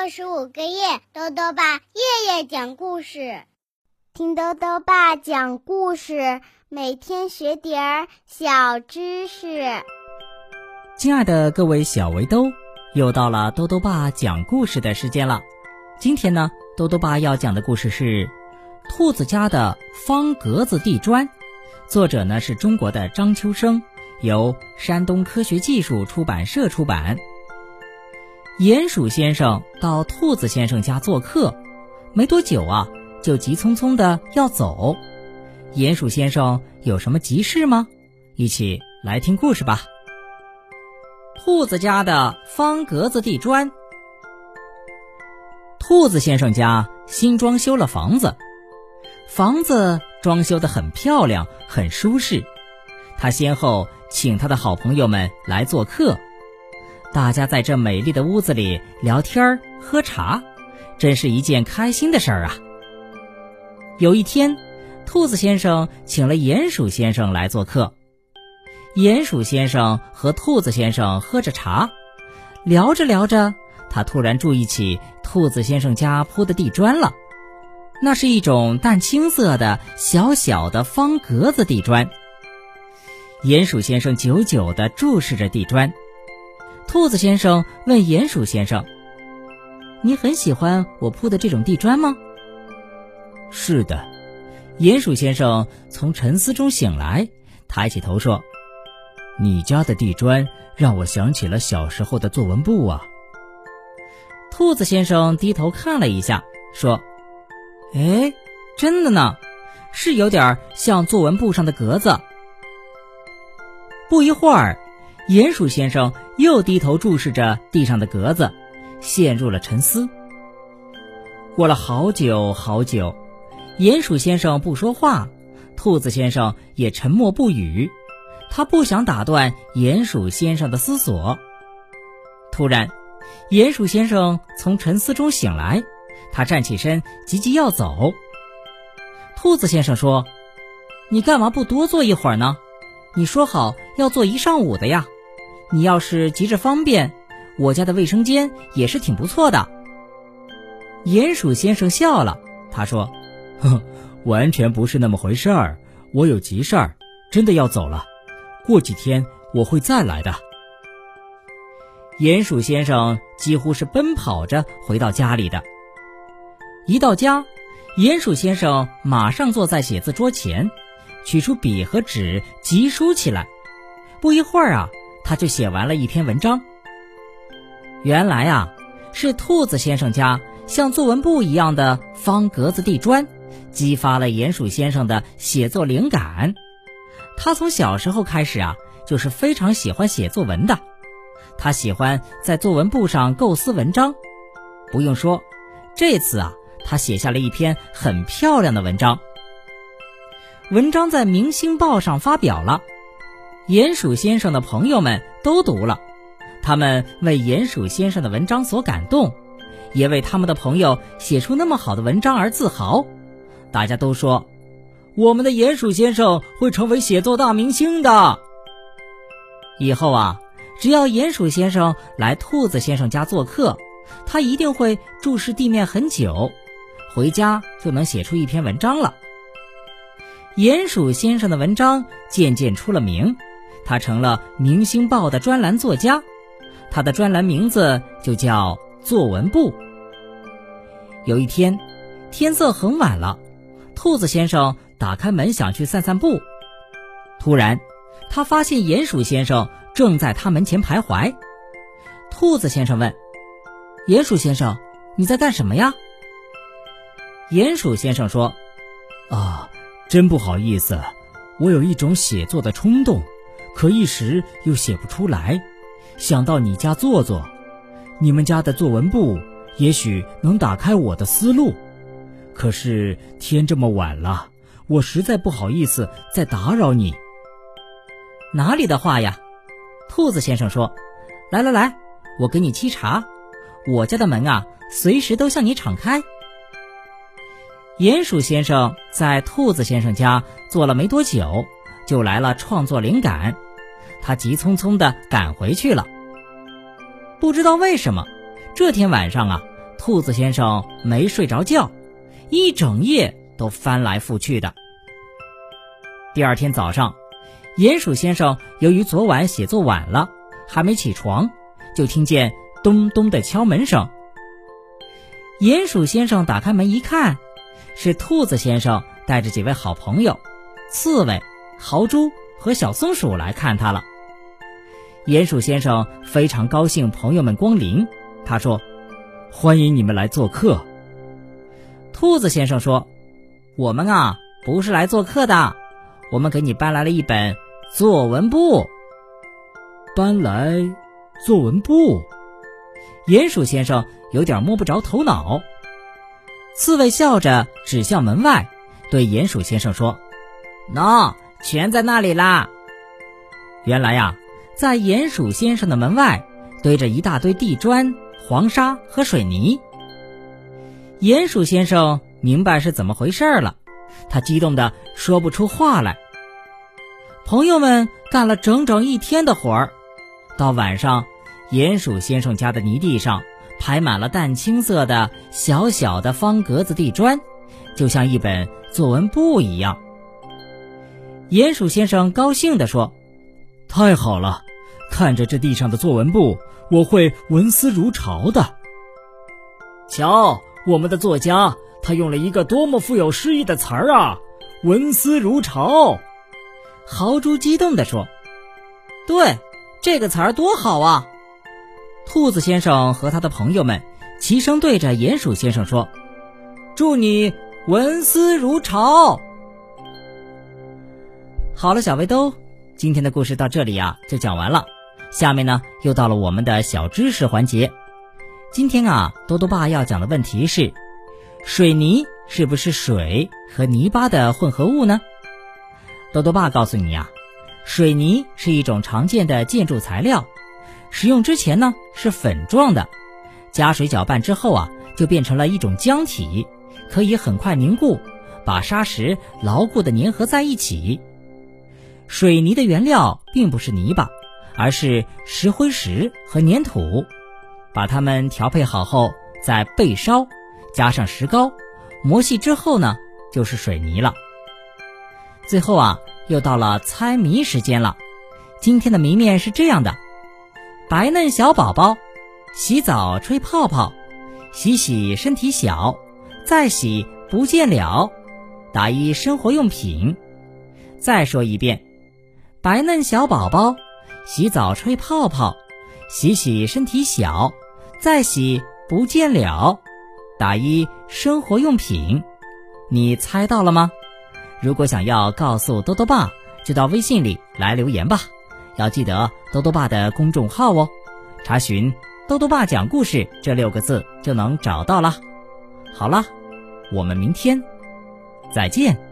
六十五个夜，豆豆爸夜夜讲故事，听豆豆爸讲故事，每天学点儿小知识。亲爱的各位小围兜，又到了豆豆爸讲故事的时间了。今天呢，豆豆爸要讲的故事是《兔子家的方格子地砖》，作者呢是中国的张秋生，由山东科学技术出版社出版。鼹鼠先生到兔子先生家做客，没多久啊，就急匆匆的要走。鼹鼠先生有什么急事吗？一起来听故事吧。兔子家的方格子地砖。兔子先生家新装修了房子，房子装修的很漂亮，很舒适。他先后请他的好朋友们来做客。大家在这美丽的屋子里聊天喝茶，真是一件开心的事儿啊！有一天，兔子先生请了鼹鼠先生来做客。鼹鼠先生和兔子先生喝着茶，聊着聊着，他突然注意起兔子先生家铺的地砖了。那是一种淡青色的小小的方格子地砖。鼹鼠先生久久地注视着地砖。兔子先生问鼹鼠先生：“你很喜欢我铺的这种地砖吗？”“是的。”鼹鼠先生从沉思中醒来，抬起头说：“你家的地砖让我想起了小时候的作文簿啊。”兔子先生低头看了一下，说：“哎，真的呢，是有点像作文簿上的格子。”不一会儿。鼹鼠先生又低头注视着地上的格子，陷入了沉思。过了好久好久，鼹鼠先生不说话，兔子先生也沉默不语。他不想打断鼹鼠先生的思索。突然，鼹鼠先生从沉思中醒来，他站起身，急急要走。兔子先生说：“你干嘛不多坐一会儿呢？你说好要坐一上午的呀。”你要是急着方便，我家的卫生间也是挺不错的。鼹鼠先生笑了，他说：“哼，完全不是那么回事儿。我有急事儿，真的要走了。过几天我会再来的。”鼹鼠先生几乎是奔跑着回到家里的。一到家，鼹鼠先生马上坐在写字桌前，取出笔和纸，急书起来。不一会儿啊。他就写完了一篇文章。原来啊，是兔子先生家像作文簿一样的方格子地砖，激发了鼹鼠先生的写作灵感。他从小时候开始啊，就是非常喜欢写作文的。他喜欢在作文簿上构思文章。不用说，这次啊，他写下了一篇很漂亮的文章。文章在《明星报》上发表了。鼹鼠先生的朋友们都读了，他们为鼹鼠先生的文章所感动，也为他们的朋友写出那么好的文章而自豪。大家都说，我们的鼹鼠先生会成为写作大明星的。以后啊，只要鼹鼠先生来兔子先生家做客，他一定会注视地面很久，回家就能写出一篇文章了。鼹鼠先生的文章渐渐出了名。他成了《明星报》的专栏作家，他的专栏名字就叫《作文部》。有一天，天色很晚了，兔子先生打开门想去散散步，突然，他发现鼹鼠先生正在他门前徘徊。兔子先生问：“鼹鼠先生，你在干什么呀？”鼹鼠先生说：“啊，真不好意思，我有一种写作的冲动。”可一时又写不出来，想到你家坐坐，你们家的作文簿也许能打开我的思路。可是天这么晚了，我实在不好意思再打扰你。哪里的话呀？兔子先生说：“来来来，我给你沏茶。我家的门啊，随时都向你敞开。”鼹鼠先生在兔子先生家坐了没多久，就来了创作灵感。他急匆匆地赶回去了。不知道为什么，这天晚上啊，兔子先生没睡着觉，一整夜都翻来覆去的。第二天早上，鼹鼠先生由于昨晚写作晚了，还没起床，就听见咚咚的敲门声。鼹鼠先生打开门一看，是兔子先生带着几位好朋友——刺猬、豪猪和小松鼠来看他了。鼹鼠先生非常高兴朋友们光临，他说：“欢迎你们来做客。”兔子先生说：“我们啊，不是来做客的，我们给你搬来了一本作文簿。”搬来作文簿，鼹鼠先生。有点摸不着头脑，刺猬笑着指向门外，对鼹鼠先生说：“喏，全在那里啦。”原来呀，在鼹鼠先生的门外堆着一大堆地砖、黄沙和水泥。鼹鼠先生明白是怎么回事了，他激动的说不出话来。朋友们干了整整一天的活儿，到晚上，鼹鼠先生家的泥地上。排满了淡青色的小小的方格子地砖，就像一本作文簿一样。鼹鼠先生高兴地说：“太好了，看着这地上的作文簿，我会文思如潮的。瞧，我们的作家，他用了一个多么富有诗意的词儿啊！文思如潮。”豪猪激动地说：“对，这个词儿多好啊！”兔子先生和他的朋友们齐声对着鼹鼠先生说：“祝你文思如潮。”好了，小围兜，今天的故事到这里呀就讲完了。下面呢又到了我们的小知识环节。今天啊，多多爸要讲的问题是：水泥是不是水和泥巴的混合物呢？多多爸告诉你呀，水泥是一种常见的建筑材料。使用之前呢是粉状的，加水搅拌之后啊就变成了一种浆体，可以很快凝固，把沙石牢固的粘合在一起。水泥的原料并不是泥巴，而是石灰石和粘土，把它们调配好后再焙烧，加上石膏，磨细之后呢就是水泥了。最后啊又到了猜谜时间了，今天的谜面是这样的。白嫩小宝宝，洗澡吹泡泡，洗洗身体小，再洗不见了。打一生活用品。再说一遍，白嫩小宝宝，洗澡吹泡泡，洗洗身体小，再洗不见了。打一生活用品。你猜到了吗？如果想要告诉多多爸，就到微信里来留言吧。要记得多多爸的公众号哦，查询“多多爸讲故事”这六个字就能找到了。好了，我们明天再见。